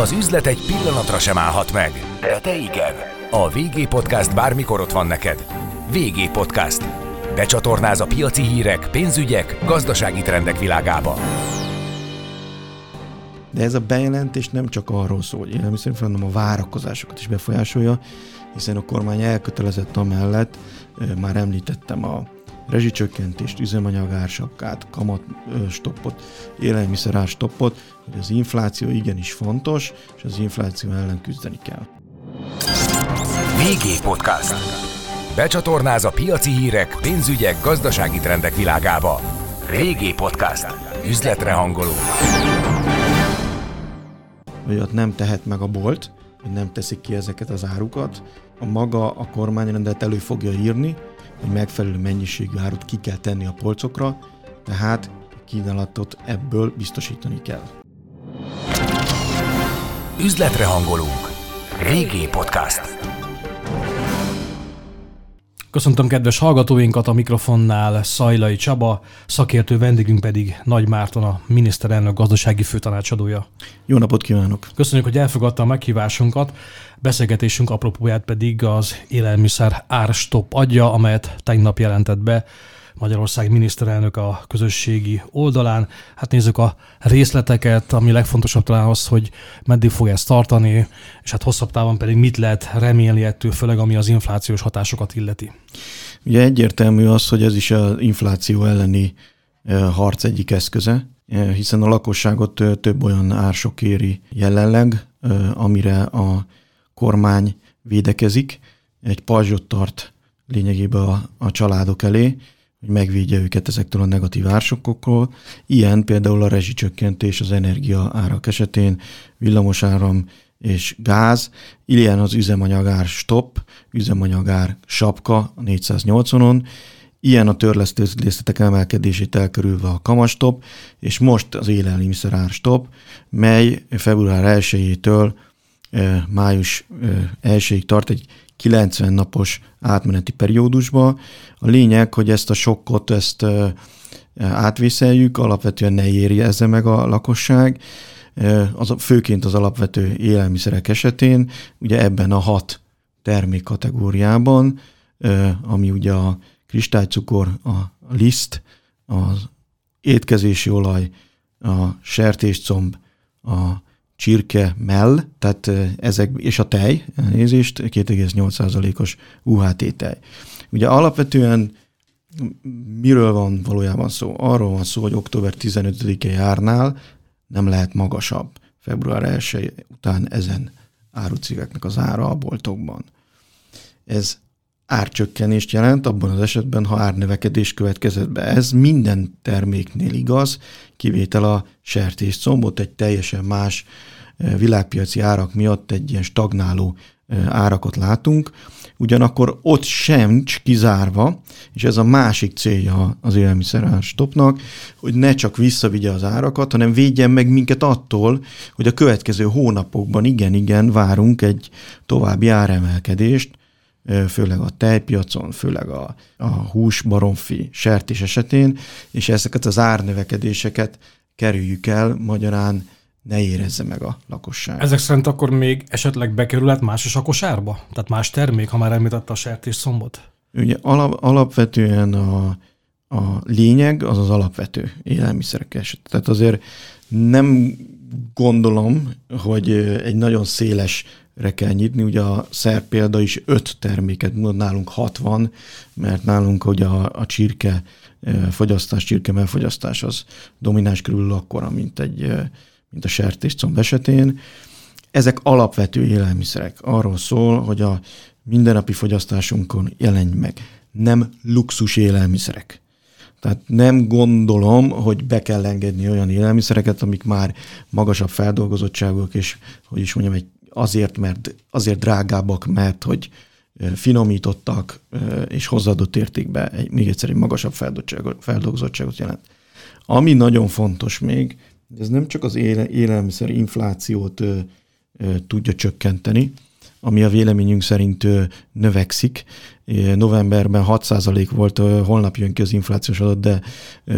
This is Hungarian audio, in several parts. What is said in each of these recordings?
Az üzlet egy pillanatra sem állhat meg, de te igen. A VG Podcast bármikor ott van neked. VG Podcast. Becsatornáz a piaci hírek, pénzügyek, gazdasági trendek világába. De ez a bejelentés nem csak arról szól, hogy élelmiszer, hanem a várakozásokat is befolyásolja, hiszen a kormány elkötelezett amellett, már említettem a rezsicsökkentést, üzemanyagársapkát, kamat stoppot, élelmiszerár stoppot, hogy az infláció igenis fontos, és az infláció ellen küzdeni kell. VG Podcast. Becsatornáz a piaci hírek, pénzügyek, gazdasági trendek világába. VG Podcast. Üzletre hangoló. Ott nem tehet meg a bolt, hogy nem teszik ki ezeket az árukat, a maga a kormányrendet elő fogja írni, hogy megfelelő mennyiségű árut ki kell tenni a polcokra, tehát a kínálatot ebből biztosítani kell. Üzletre hangolunk. Régi Podcast. Köszöntöm kedves hallgatóinkat a mikrofonnál Szajlai Csaba, szakértő vendégünk pedig Nagy Márton, a miniszterelnök gazdasági főtanácsadója. Jó napot kívánok! Köszönjük, hogy elfogadta a meghívásunkat. Beszélgetésünk apropóját pedig az élelmiszer árstop adja, amelyet tegnap jelentett be Magyarország miniszterelnök a közösségi oldalán. Hát nézzük a részleteket, ami legfontosabb talán az, hogy meddig fog ezt tartani, és hát hosszabb távon pedig mit lehet remélni ettől, főleg ami az inflációs hatásokat illeti. Ugye egyértelmű az, hogy ez is az infláció elleni harc egyik eszköze, hiszen a lakosságot több olyan ársok éri jelenleg, amire a kormány védekezik, egy pajzsot tart lényegében a, a családok elé, hogy megvédje őket ezektől a negatív ársokokkal. Ilyen például a rezsicsökkentés az energia árak esetén, villamosáram és gáz, ilyen az üzemanyagár stop, üzemanyagár sapka a 480-on, ilyen a törlesztőzlészletek emelkedését elkerülve a kamastop, és most az élelmiszerár stop, mely február 1-től május 1-ig tart egy 90 napos átmeneti periódusba. A lényeg, hogy ezt a sokkot, ezt átvészeljük, alapvetően ne érje meg a lakosság, az, főként az alapvető élelmiszerek esetén, ugye ebben a hat termékkategóriában, ami ugye a kristálycukor, a liszt, az étkezési olaj, a sertéscomb, a csirke mell, tehát ezek, és a tej, nézést, 2,8%-os UHT tej. Ugye alapvetően miről van valójában szó? Arról van szó, hogy október 15-e járnál nem lehet magasabb február 1 után ezen árucikeknek az ára a boltokban. Ez árcsökkenést jelent abban az esetben, ha árnövekedés következett be. Ez minden terméknél igaz, kivétel a sertés combot, egy teljesen más eh, világpiaci árak miatt egy ilyen stagnáló eh, árakot látunk, ugyanakkor ott sem kizárva, és ez a másik célja az élelmiszerárstopnak, hogy ne csak visszavigye az árakat, hanem védjen meg minket attól, hogy a következő hónapokban igen-igen várunk egy további áremelkedést, főleg a tejpiacon, főleg a, a hús, baromfi, sertés esetén, és ezeket az árnövekedéseket kerüljük el, magyarán ne érezze meg a lakosság. Ezek szerint akkor még esetleg bekerülhet más is a kosárba? Tehát más termék, ha már említette a sertés szombot? Ugye alap, alapvetően a, a lényeg az az alapvető élelmiszerek eset. Tehát azért nem gondolom, hogy egy nagyon széles re kell nyitni. Ugye a szer példa is öt terméket mutat, nálunk 60, mert nálunk hogy a, a csirke fogyasztás, csirke megfogyasztás az domináns körül akkora, mint, egy, mint a sertéscomb esetén. Ezek alapvető élelmiszerek. Arról szól, hogy a mindennapi fogyasztásunkon jelenj meg. Nem luxus élelmiszerek. Tehát nem gondolom, hogy be kell engedni olyan élelmiszereket, amik már magasabb feldolgozottságúak, és hogy is mondjam, egy azért, mert azért drágábbak, mert hogy finomítottak, és hozzáadott értékbe egy, még egyszer egy magasabb feldolgozottságot jelent. Ami nagyon fontos még, ez nem csak az élelmiszer inflációt tudja csökkenteni, ami a véleményünk szerint növekszik. Novemberben 6% volt, holnap jön ki az inflációs adat, de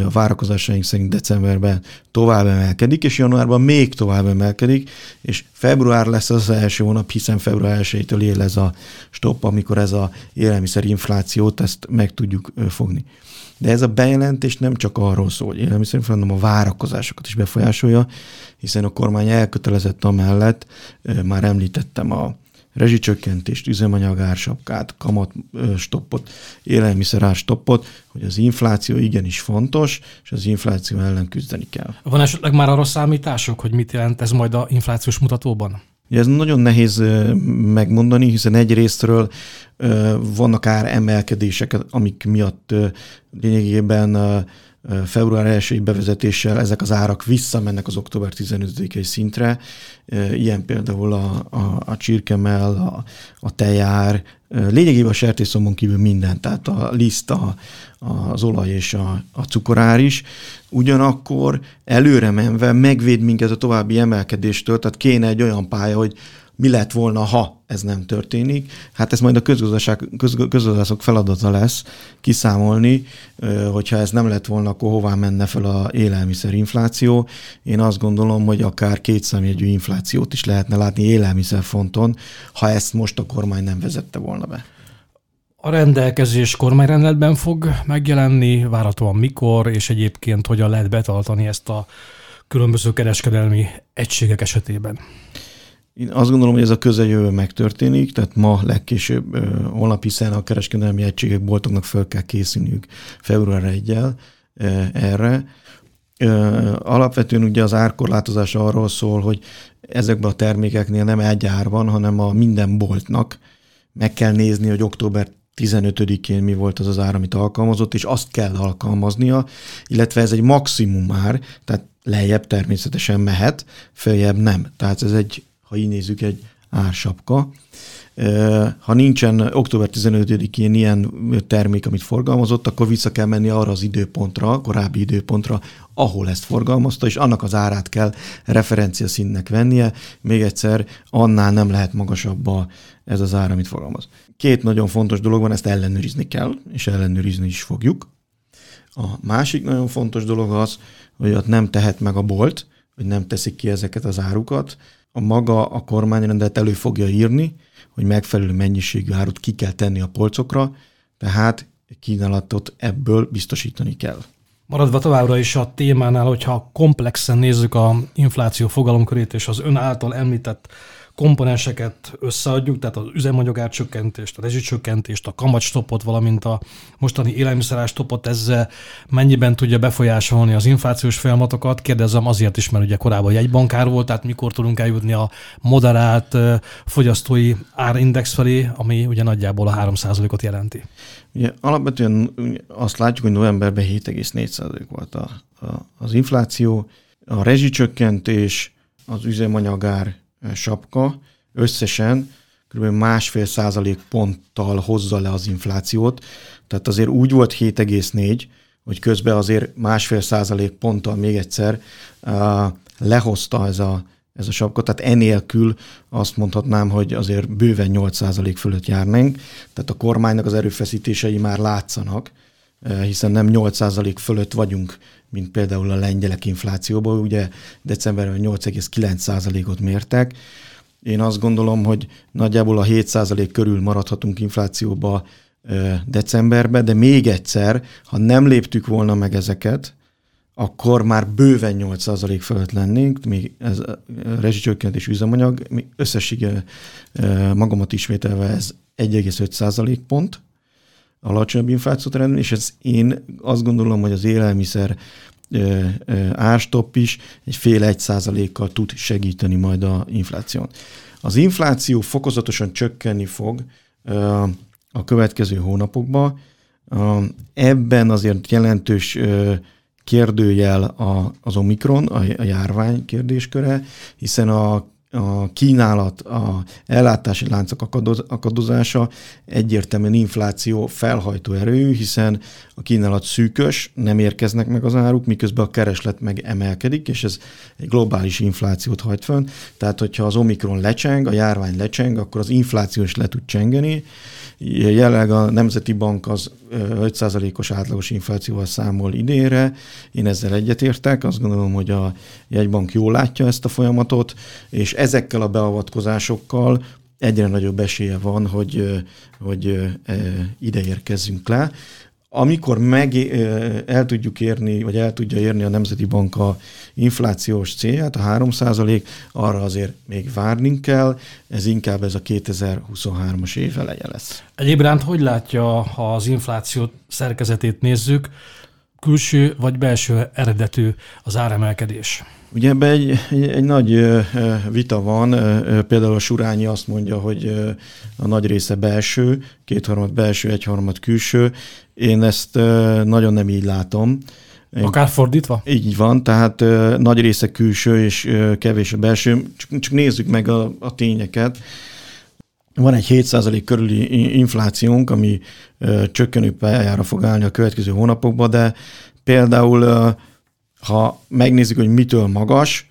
a várakozásaink szerint decemberben tovább emelkedik, és januárban még tovább emelkedik, és február lesz az első hónap, hiszen február 1-től él ez a stop, amikor ez a élelmiszerinflációt, ezt meg tudjuk fogni. De ez a bejelentés nem csak arról szól, hogy élelmiszerinfláció, hanem a várakozásokat is befolyásolja, hiszen a kormány elkötelezett amellett, már említettem a rezsicsökkentést, üzemanyagár kamat stoppot, élelmiszerár stoppot, hogy az infláció igenis fontos, és az infláció ellen küzdeni kell. Van esetleg már arra számítások, hogy mit jelent ez majd a inflációs mutatóban? Ja, ez nagyon nehéz megmondani, hiszen egy részről vannak ár emelkedések, amik miatt lényegében február 1 bevezetéssel ezek az árak visszamennek az október 15-i szintre. Ilyen például a, a, a csirkemel, a, a tejár, lényegében a sertészomon kívül minden, tehát a liszt, a, az olaj és a, a cukorár is. Ugyanakkor előre menve megvéd minket a további emelkedéstől, tehát kéne egy olyan pálya, hogy mi lett volna, ha ez nem történik. Hát ez majd a közgazdaság, közgazdaságok feladata lesz kiszámolni, hogyha ez nem lett volna, akkor hová menne fel a élelmiszerinfláció. Én azt gondolom, hogy akár kétszámjegyű inflációt is lehetne látni élelmiszerfonton, ha ezt most a kormány nem vezette volna be. A rendelkezés kormányrendeletben fog megjelenni, várhatóan mikor, és egyébként hogyan lehet betartani ezt a különböző kereskedelmi egységek esetében? Én azt gondolom, hogy ez a közeljövő megtörténik, tehát ma legkésőbb holnap, hiszen a kereskedelmi egységek, boltoknak fel kell készülniük február 1 erre. Alapvetően ugye az árkorlátozás arról szól, hogy ezekben a termékeknél nem egy ár van, hanem a minden boltnak meg kell nézni, hogy október 15-én mi volt az az ár, amit alkalmazott, és azt kell alkalmaznia, illetve ez egy maximum ár, tehát lejjebb természetesen mehet, följebb nem. Tehát ez egy ha így nézzük, egy ársapka. Ha nincsen október 15-én ilyen termék, amit forgalmazott, akkor vissza kell menni arra az időpontra, korábbi időpontra, ahol ezt forgalmazta, és annak az árát kell referencia színnek vennie. Még egyszer, annál nem lehet magasabb a, ez az ár, amit forgalmaz. Két nagyon fontos dolog van, ezt ellenőrizni kell, és ellenőrizni is fogjuk. A másik nagyon fontos dolog az, hogy ott nem tehet meg a bolt, hogy nem teszik ki ezeket az árukat, a maga a kormányrendelet elő fogja írni, hogy megfelelő mennyiségű árut ki kell tenni a polcokra, tehát kínálatot ebből biztosítani kell. Maradva továbbra is a témánál, hogyha komplexen nézzük a infláció fogalomkörét és az ön által említett komponenseket összeadjuk, tehát az üzemanyagár csökkentést, a rezsicsökkentést, a kamatstopot, valamint a mostani élelmiszerástopot, ezzel mennyiben tudja befolyásolni az inflációs folyamatokat. Kérdezem azért is, mert ugye korábban egy bankár volt, tehát mikor tudunk eljutni a moderált fogyasztói árindex felé, ami ugye nagyjából a 3%-ot jelenti. Ugye, alapvetően azt látjuk, hogy novemberben 7,4% volt a, a, az infláció, a rezsicsökkentés, az üzemanyagár sapka összesen kb. másfél százalék ponttal hozza le az inflációt. Tehát azért úgy volt 7,4, hogy közben azért másfél százalék ponttal még egyszer uh, lehozta ez a, ez a sapka, tehát enélkül azt mondhatnám, hogy azért bőven 8 százalék fölött járnánk, tehát a kormánynak az erőfeszítései már látszanak, hiszen nem 8 százalék fölött vagyunk, mint például a lengyelek inflációban, ugye decemberben 8,9%-ot mértek. Én azt gondolom, hogy nagyjából a 7% körül maradhatunk inflációba decemberben, de még egyszer, ha nem léptük volna meg ezeket, akkor már bőven 8% fölött lennénk, még ez rezsicsökkentés üzemanyag, összessége magamat ismételve ez 1,5% pont, alacsonyabb inflációt eredmény, és ez én azt gondolom, hogy az élelmiszer árstopp is egy fél egy százalékkal tud segíteni majd a infláción. Az infláció fokozatosan csökkenni fog a következő hónapokban. Ebben azért jelentős kérdőjel az Omikron, a járvány kérdésköre, hiszen a a kínálat, a ellátási láncok akadozása egyértelműen infláció felhajtó erő, hiszen a kínálat szűkös, nem érkeznek meg az áruk, miközben a kereslet meg emelkedik, és ez egy globális inflációt hajt fönn. Tehát, hogyha az Omikron lecseng, a járvány lecseng, akkor az infláció is le tud csengeni, Jelenleg a Nemzeti Bank az 5%-os átlagos inflációval számol idénre. Én ezzel egyetértek, azt gondolom, hogy a jegybank jól látja ezt a folyamatot, és ezekkel a beavatkozásokkal egyre nagyobb esélye van, hogy, hogy ide érkezzünk le. Amikor meg el tudjuk érni, vagy el tudja érni a Nemzeti Bank a inflációs célját, a 3% arra azért még várni kell, ez inkább ez a 2023-as év eleje lesz. Egyébként hogy látja, ha az infláció szerkezetét? Nézzük, külső vagy belső eredetű az áremelkedés? Ugye ebben egy, egy, egy nagy vita van, például a Surányi azt mondja, hogy a nagy része belső, kétharmad belső, egyharmad külső. Én ezt nagyon nem így látom. Akár fordítva? Így van, tehát nagy része külső és kevés a belső. Csak, csak nézzük meg a, a tényeket. Van egy 7% körüli inflációnk, ami csökkenő pályára fog állni a következő hónapokban, de például ha megnézzük, hogy mitől magas,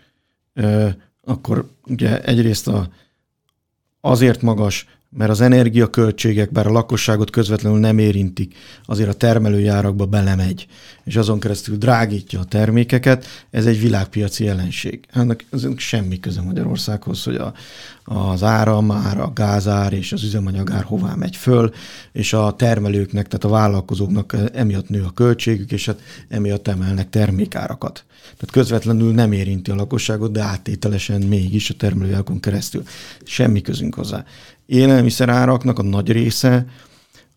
akkor ugye egyrészt a, azért magas, mert az energiaköltségek, bár a lakosságot közvetlenül nem érintik, azért a termelőjárakba belemegy, és azon keresztül drágítja a termékeket, ez egy világpiaci jelenség. Ennek, ennek semmi köze Magyarországhoz, hogy a, az áram, ár, a gázár és az üzemanyagár hová megy föl, és a termelőknek, tehát a vállalkozóknak emiatt nő a költségük, és hát emiatt emelnek termékárakat. Tehát közvetlenül nem érinti a lakosságot, de áttételesen mégis a termelőjárakon keresztül. Semmi közünk hozzá élelmiszeráraknak a nagy része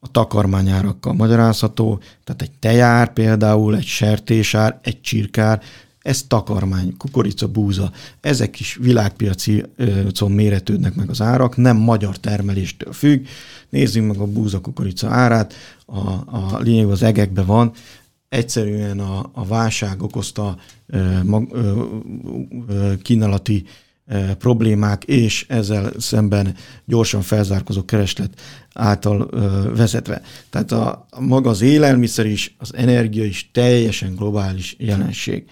a takarmányárakkal magyarázható, tehát egy tejár például, egy sertésár, egy csirkár, ez takarmány, kukorica, búza, ezek is világpiaci ö, méretődnek meg az árak, nem magyar termeléstől függ. Nézzünk meg a búza kukorica árát, a, a lényeg az egekben van, egyszerűen a, a válság okozta ö, mag, ö, ö, kínálati problémák és ezzel szemben gyorsan felzárkozó kereslet által vezetve. Tehát a, maga az élelmiszer is, az energia is teljesen globális jelenség.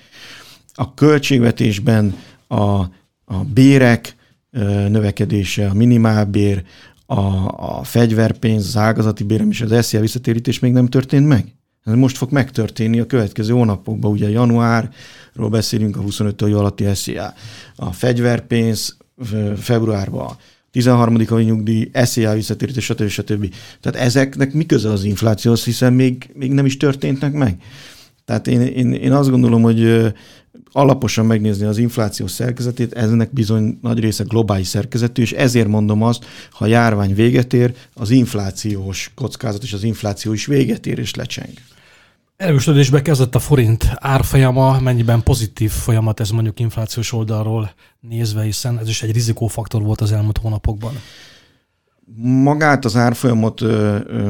A költségvetésben a, a bérek növekedése, a minimálbér, a, a fegyverpénz, az ágazati bérem és az SZIA visszatérítés még nem történt meg? Ez most fog megtörténni a következő hónapokban, ugye januárról beszélünk a 25 alatti SZIA. A fegyverpénz februárban, 13. havi nyugdíj, SZIA visszatérítés, stb. stb. Tehát ezeknek mi köze az inflációhoz, hiszen még, még nem is történtnek meg. Tehát én, én, én azt gondolom, hogy alaposan megnézni az infláció szerkezetét, ennek bizony nagy része globális szerkezetű, és ezért mondom azt, ha a járvány véget ér, az inflációs kockázat és az infláció is véget ér és lecseng. Erősödésbe kezdett a forint árfolyama, mennyiben pozitív folyamat ez mondjuk inflációs oldalról nézve, hiszen ez is egy rizikófaktor volt az elmúlt hónapokban. Magát az árfolyamot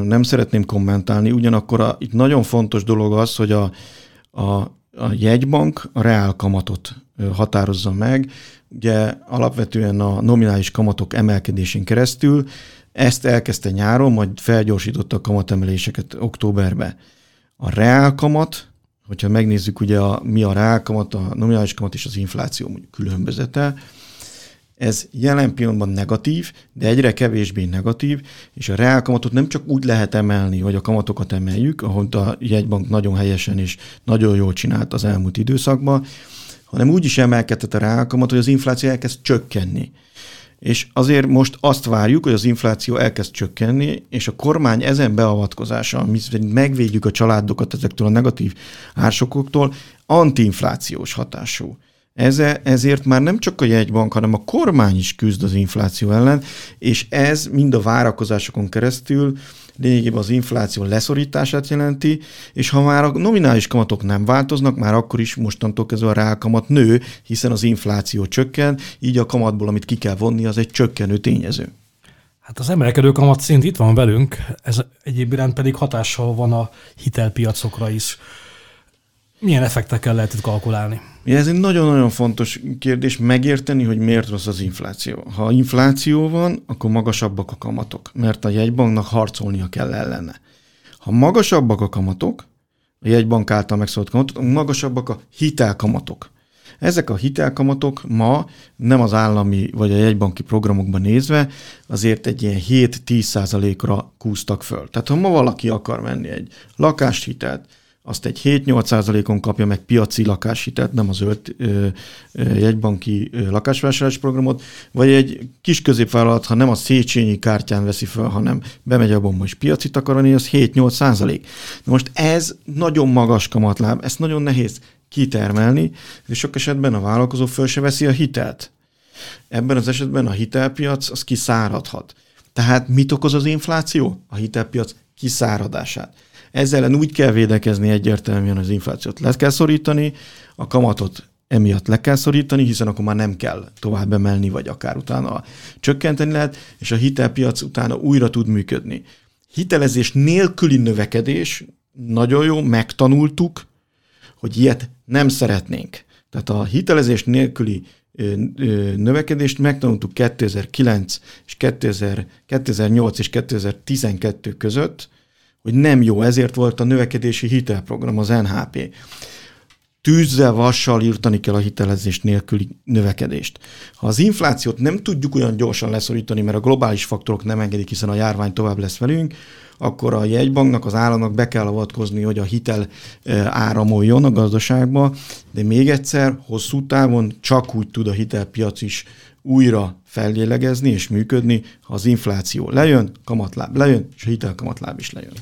nem szeretném kommentálni, ugyanakkor a, itt nagyon fontos dolog az, hogy a, a, a jegybank a reál kamatot határozza meg. Ugye alapvetően a nominális kamatok emelkedésén keresztül ezt elkezdte nyáron, majd felgyorsította a kamatemeléseket októberben. A reálkamat, hogyha megnézzük ugye a, mi a reálkamat, a nominális kamat és az infláció mondjuk különbözete, ez jelen pillanatban negatív, de egyre kevésbé negatív, és a reálkamatot nem csak úgy lehet emelni, hogy a kamatokat emeljük, ahogy a jegybank nagyon helyesen és nagyon jól csinált az elmúlt időszakban, hanem úgy is emelkedett a reálkamat, hogy az infláció elkezd csökkenni és azért most azt várjuk, hogy az infláció elkezd csökkenni, és a kormány ezen beavatkozása, mi megvédjük a családokat ezektől a negatív ársokoktól, antiinflációs hatású. Ezért már nem csak a jegybank, hanem a kormány is küzd az infláció ellen, és ez mind a várakozásokon keresztül lényegében az infláció leszorítását jelenti, és ha már a nominális kamatok nem változnak, már akkor is mostantól kezdve a rákamat nő, hiszen az infláció csökken, így a kamatból, amit ki kell vonni, az egy csökkenő tényező. Hát az emelkedő kamat szint itt van velünk, ez egyéb iránt pedig hatással van a hitelpiacokra is. Milyen effektekkel lehet itt kalkulálni? Ez egy nagyon-nagyon fontos kérdés megérteni, hogy miért rossz az infláció. Ha infláció van, akkor magasabbak a kamatok, mert a jegybanknak harcolnia kell ellene. Ha magasabbak a kamatok, a jegybank által megszólott kamatok, magasabbak a hitelkamatok. Ezek a hitelkamatok ma nem az állami vagy a jegybanki programokban nézve azért egy ilyen 7-10 százalékra kúztak föl. Tehát ha ma valaki akar menni egy lakáshitelt, azt egy 7-8%-on kapja meg piaci lakáshitelt, nem az ölt ö, ö, jegybanki lakásvásárlási programot, vagy egy kis középvállalat, ha nem a Széchenyi kártyán veszi fel, hanem bemegy abban, hogy piacit akarani, az 7-8%. Na most ez nagyon magas kamatláb, ezt nagyon nehéz kitermelni, és sok esetben a vállalkozó föl se veszi a hitelt. Ebben az esetben a hitelpiac az kiszáradhat. Tehát mit okoz az infláció? A hitelpiac kiszáradását. Ezzel ellen úgy kell védekezni egyértelműen az inflációt. Le kell szorítani, a kamatot emiatt le kell szorítani, hiszen akkor már nem kell tovább emelni, vagy akár utána csökkenteni lehet, és a hitelpiac utána újra tud működni. Hitelezés nélküli növekedés, nagyon jó, megtanultuk, hogy ilyet nem szeretnénk. Tehát a hitelezés nélküli növekedést megtanultuk 2009 és 2000, 2008 és 2012 között, hogy nem jó, ezért volt a növekedési hitelprogram, az NHP. Tűzzel, vassal írtani kell a hitelezés nélküli növekedést. Ha az inflációt nem tudjuk olyan gyorsan leszorítani, mert a globális faktorok nem engedik, hiszen a járvány tovább lesz velünk, akkor a jegybanknak, az államnak be kell avatkozni, hogy a hitel áramoljon a gazdaságba, de még egyszer, hosszú távon csak úgy tud a hitelpiac is újra fellélegezni és működni, ha az infláció lejön, kamatláb lejön, és a hitelkamatláb is lejön.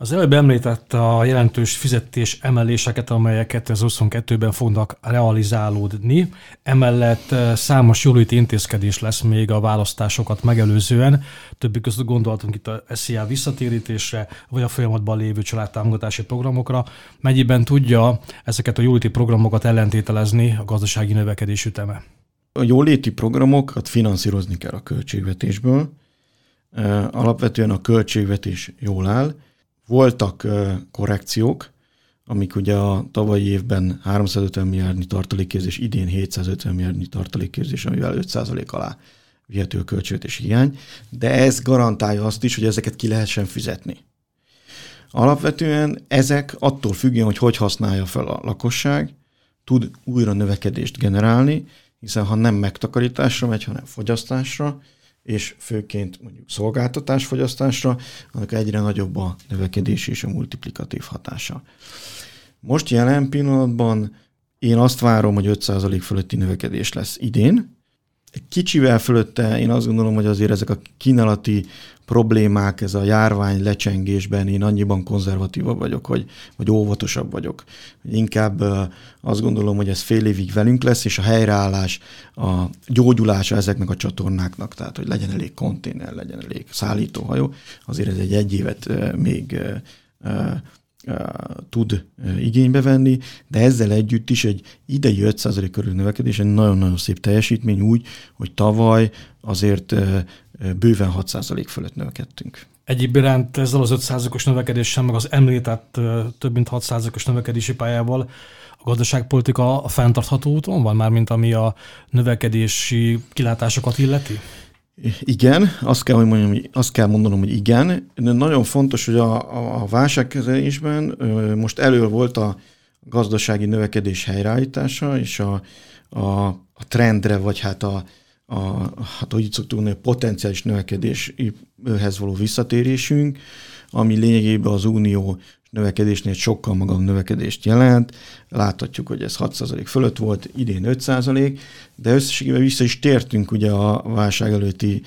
Az előbb említette a jelentős fizetés emeléseket, amelyek 2022-ben fognak realizálódni. Emellett eh, számos jóléti intézkedés lesz még a választásokat megelőzően. Többik között gondoltunk itt a SZIA visszatérítésre, vagy a folyamatban lévő családtámogatási programokra. Mennyiben tudja ezeket a jóléti programokat ellentételezni a gazdasági növekedés üteme? A jóléti programokat finanszírozni kell a költségvetésből. Eh, alapvetően a költségvetés jól áll, voltak korrekciók, amik ugye a tavalyi évben 350 milliárdnyi tartalékérzés, idén 750 milliárdnyi tartalékérzés, amivel 5% alá vihető a költségvetési hiány, de ez garantálja azt is, hogy ezeket ki lehessen fizetni. Alapvetően ezek attól függően, hogy hogy használja fel a lakosság, tud újra növekedést generálni, hiszen ha nem megtakarításra megy, hanem fogyasztásra, és főként mondjuk szolgáltatásfogyasztásra, annak egyre nagyobb a növekedés és a multiplikatív hatása. Most jelen pillanatban én azt várom, hogy 5% fölötti növekedés lesz idén. Kicsivel fölötte én azt gondolom, hogy azért ezek a kínálati problémák, ez a járvány lecsengésben én annyiban konzervatívabb vagyok, hogy, vagy óvatosabb vagyok. Inkább azt gondolom, hogy ez fél évig velünk lesz, és a helyreállás, a gyógyulása ezeknek a csatornáknak, tehát hogy legyen elég konténer, legyen elég szállítóhajó, azért ez egy egy évet még tud igénybe venni, de ezzel együtt is egy idei 5% körül növekedés, egy nagyon-nagyon szép teljesítmény úgy, hogy tavaly azért bőven 6% fölött növekedtünk. Egyéb iránt ezzel az 5%-os növekedéssel, meg az említett több mint 6%-os növekedési pályával a gazdaságpolitika a fenntartható úton van, már mint ami a növekedési kilátásokat illeti? Igen, azt kell, hogy mondjam, azt kell mondanom, hogy igen. De nagyon fontos, hogy a, a válságkezelésben most elő volt a gazdasági növekedés helyreállítása, és a, a, a trendre, vagy hát a, a hát hogy így szoktuk mondani, a potenciális növekedéshez való visszatérésünk, ami lényegében az unió növekedésnél sokkal magabb növekedést jelent. Láthatjuk, hogy ez 6% fölött volt, idén 5%, de összességében vissza is tértünk ugye a válság előtti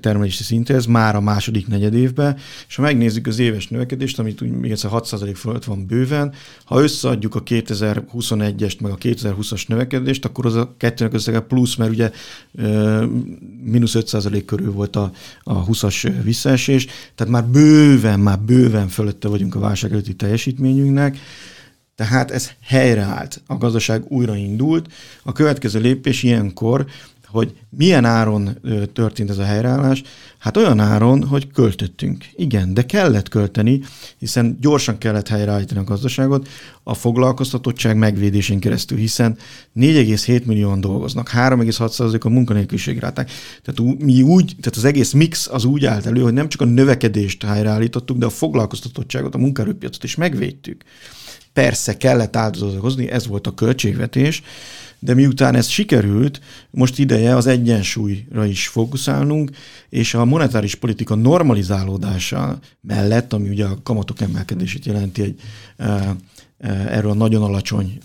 termelési szinthez már a második negyed évben, és ha megnézzük az éves növekedést, amit úgy még egyszer 6% fölött van bőven, ha összeadjuk a 2021-est meg a 2020-as növekedést, akkor az a kettőnek összege plusz, mert ugye mínusz 5% körül volt a, a 20-as visszaesés, tehát már bőven, már bőven fölötte vagyunk a válság előtti teljesítményünknek, tehát ez helyreállt, a gazdaság újraindult. A következő lépés ilyenkor hogy milyen áron történt ez a helyreállás? Hát olyan áron, hogy költöttünk. Igen, de kellett költeni, hiszen gyorsan kellett helyreállítani a gazdaságot a foglalkoztatottság megvédésén keresztül, hiszen 4,7 millióan dolgoznak, 3,6% a munkanélküliség ráták. Tehát mi úgy, tehát az egész mix az úgy állt elő, hogy nem csak a növekedést helyreállítottuk, de a foglalkoztatottságot, a munkaerőpiacot is megvédtük. Persze kellett áldozatot hozni, ez volt a költségvetés, de miután ez sikerült, most ideje az egyensúlyra is fókuszálnunk, és a monetáris politika normalizálódása mellett, ami ugye a kamatok emelkedését jelenti egy erről a nagyon alacsony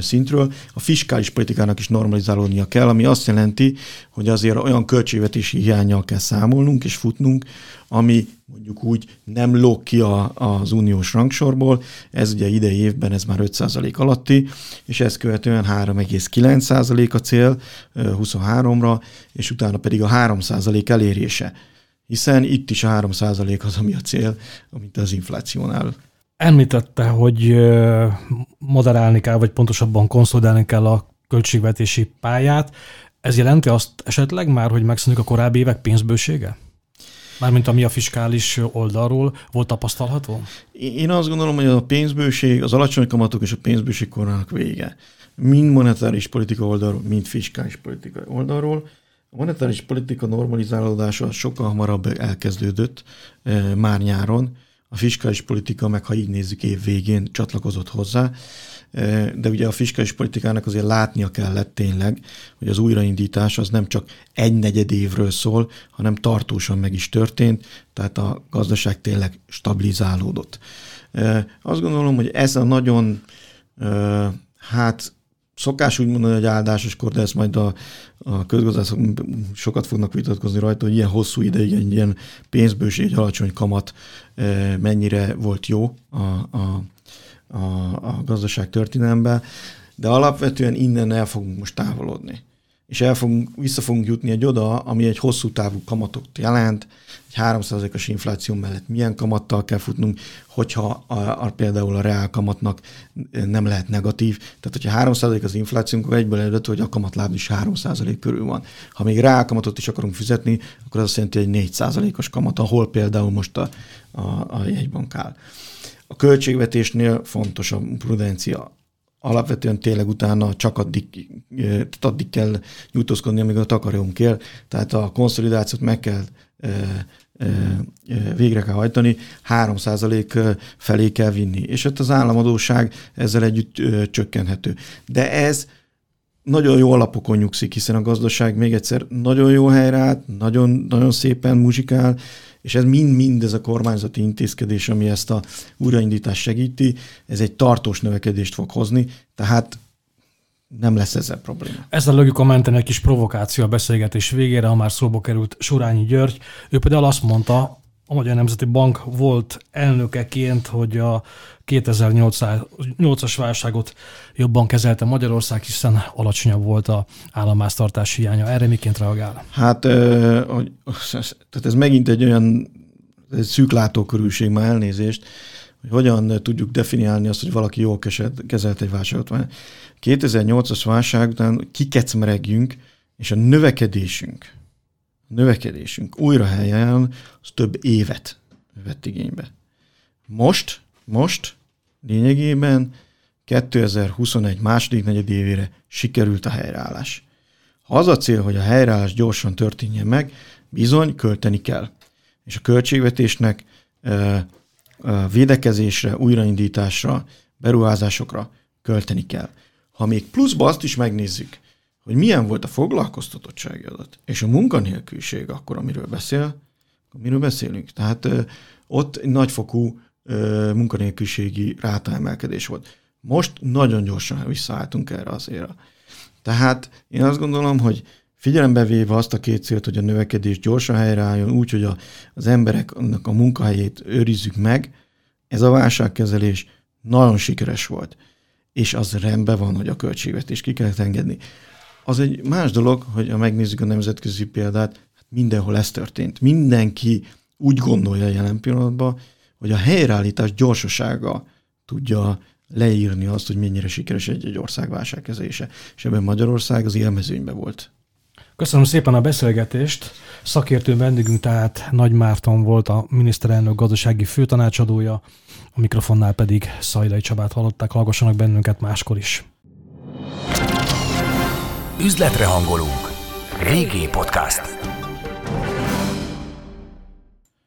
szintről. A fiskális politikának is normalizálódnia kell, ami azt jelenti, hogy azért olyan költségvetési hiányjal kell számolnunk és futnunk, ami mondjuk úgy nem lóg ki a, az uniós rangsorból, ez ugye idei évben ez már 5% alatti, és ezt követően 3,9% a cél 23-ra, és utána pedig a 3% elérése. Hiszen itt is a 3% az, ami a cél, amit az inflációnál Említette, hogy moderálni kell, vagy pontosabban konszolidálni kell a költségvetési pályát. Ez jelenti azt esetleg már, hogy megszűnik a korábbi évek pénzbősége? Mármint ami a fiskális oldalról volt tapasztalható? Én azt gondolom, hogy a pénzbőség, az alacsony kamatok és a pénzbőség korának vége. Mind monetáris politika oldalról, mind fiskális politika oldalról. A monetáris politika normalizálódása sokkal hamarabb elkezdődött már nyáron, a fiskális politika, meg ha így nézzük, év végén csatlakozott hozzá, de ugye a fiskális politikának azért látnia kellett tényleg, hogy az újraindítás az nem csak egy negyed évről szól, hanem tartósan meg is történt, tehát a gazdaság tényleg stabilizálódott. Azt gondolom, hogy ez a nagyon hát szokás úgy mondani, hogy áldásoskor, de ezt majd a, a közgazdászok sokat fognak vitatkozni rajta, hogy ilyen hosszú ideig egy ilyen pénzbőség, egy alacsony kamat eh, mennyire volt jó a, a, a, a gazdaság történelemben, de alapvetően innen el fogunk most távolodni és el fogunk, vissza fogunk jutni egy oda, ami egy hosszú távú kamatot jelent, egy 3%-os infláció mellett milyen kamattal kell futnunk, hogyha a, a, például a reál kamatnak nem lehet negatív. Tehát, hogyha 3% az infláció, akkor egyből előtt, hogy a kamatláb is 3% körül van. Ha még reál kamatot is akarunk fizetni, akkor az azt jelenti, hogy egy 4%-os kamat, ahol például most a, a, a jegybank áll. A költségvetésnél fontos a prudencia alapvetően tényleg utána csak addig, addig kell nyújtózkodni, amíg a takarónk él, tehát a konszolidációt meg kell végre kell hajtani, 3% felé kell vinni. És ott az államadóság ezzel együtt csökkenhető. De ez nagyon jó alapokon nyugszik, hiszen a gazdaság még egyszer nagyon jó helyre állt, nagyon, nagyon szépen muzsikál, és ez mind-mind ez a kormányzati intézkedés, ami ezt a újraindítást segíti, ez egy tartós növekedést fog hozni, tehát nem lesz ezzel probléma. Lögjük a menten egy kis provokáció a beszélgetés végére, ha már szóba került Surányi György. Ő például azt mondta, a Magyar Nemzeti Bank volt elnökeként, hogy a 2008-as válságot jobban kezelte Magyarország, hiszen alacsonyabb volt a államháztartás hiánya. Erre miként reagál? Hát, tehát ez megint egy olyan egy szűk már elnézést, hogy hogyan tudjuk definiálni azt, hogy valaki jól kezelt egy válságot. 2008-as válság után kikecmeregjünk, és a növekedésünk, növekedésünk újra helyen, az több évet vett igénybe. Most, most lényegében 2021 második negyedévére sikerült a helyreállás. Ha az a cél, hogy a helyreállás gyorsan történjen meg, bizony költeni kell. És a költségvetésnek védekezésre, újraindításra, beruházásokra költeni kell. Ha még pluszba azt is megnézzük, hogy milyen volt a foglalkoztatottsági adat, és a munkanélküliség akkor, amiről beszél, amiről beszélünk. Tehát ott egy nagyfokú munkanélküliségi rátaemelkedés volt. Most nagyon gyorsan visszaálltunk erre az éra. Tehát én azt gondolom, hogy figyelembe véve azt a két célt, hogy a növekedés gyorsan helyreálljon, úgy, hogy a, az embereknek a munkahelyét őrizzük meg, ez a válságkezelés nagyon sikeres volt. És az rendben van, hogy a költségvetést ki kellett engedni. Az egy más dolog, hogy ha megnézzük a nemzetközi példát, hát mindenhol ez történt. Mindenki úgy gondolja jelen pillanatban, hogy a helyreállítás gyorsasága tudja leírni azt, hogy mennyire sikeres egy-egy ország válságkezelése. És ebben Magyarország az élmezőnyben volt. Köszönöm szépen a beszélgetést. Szakértő vendégünk tehát Nagy Márton volt a miniszterelnök gazdasági főtanácsadója, a mikrofonnál pedig Szajlai Csabát hallották, hallgassanak bennünket máskor is. Üzletre hangolunk. Régi podcast.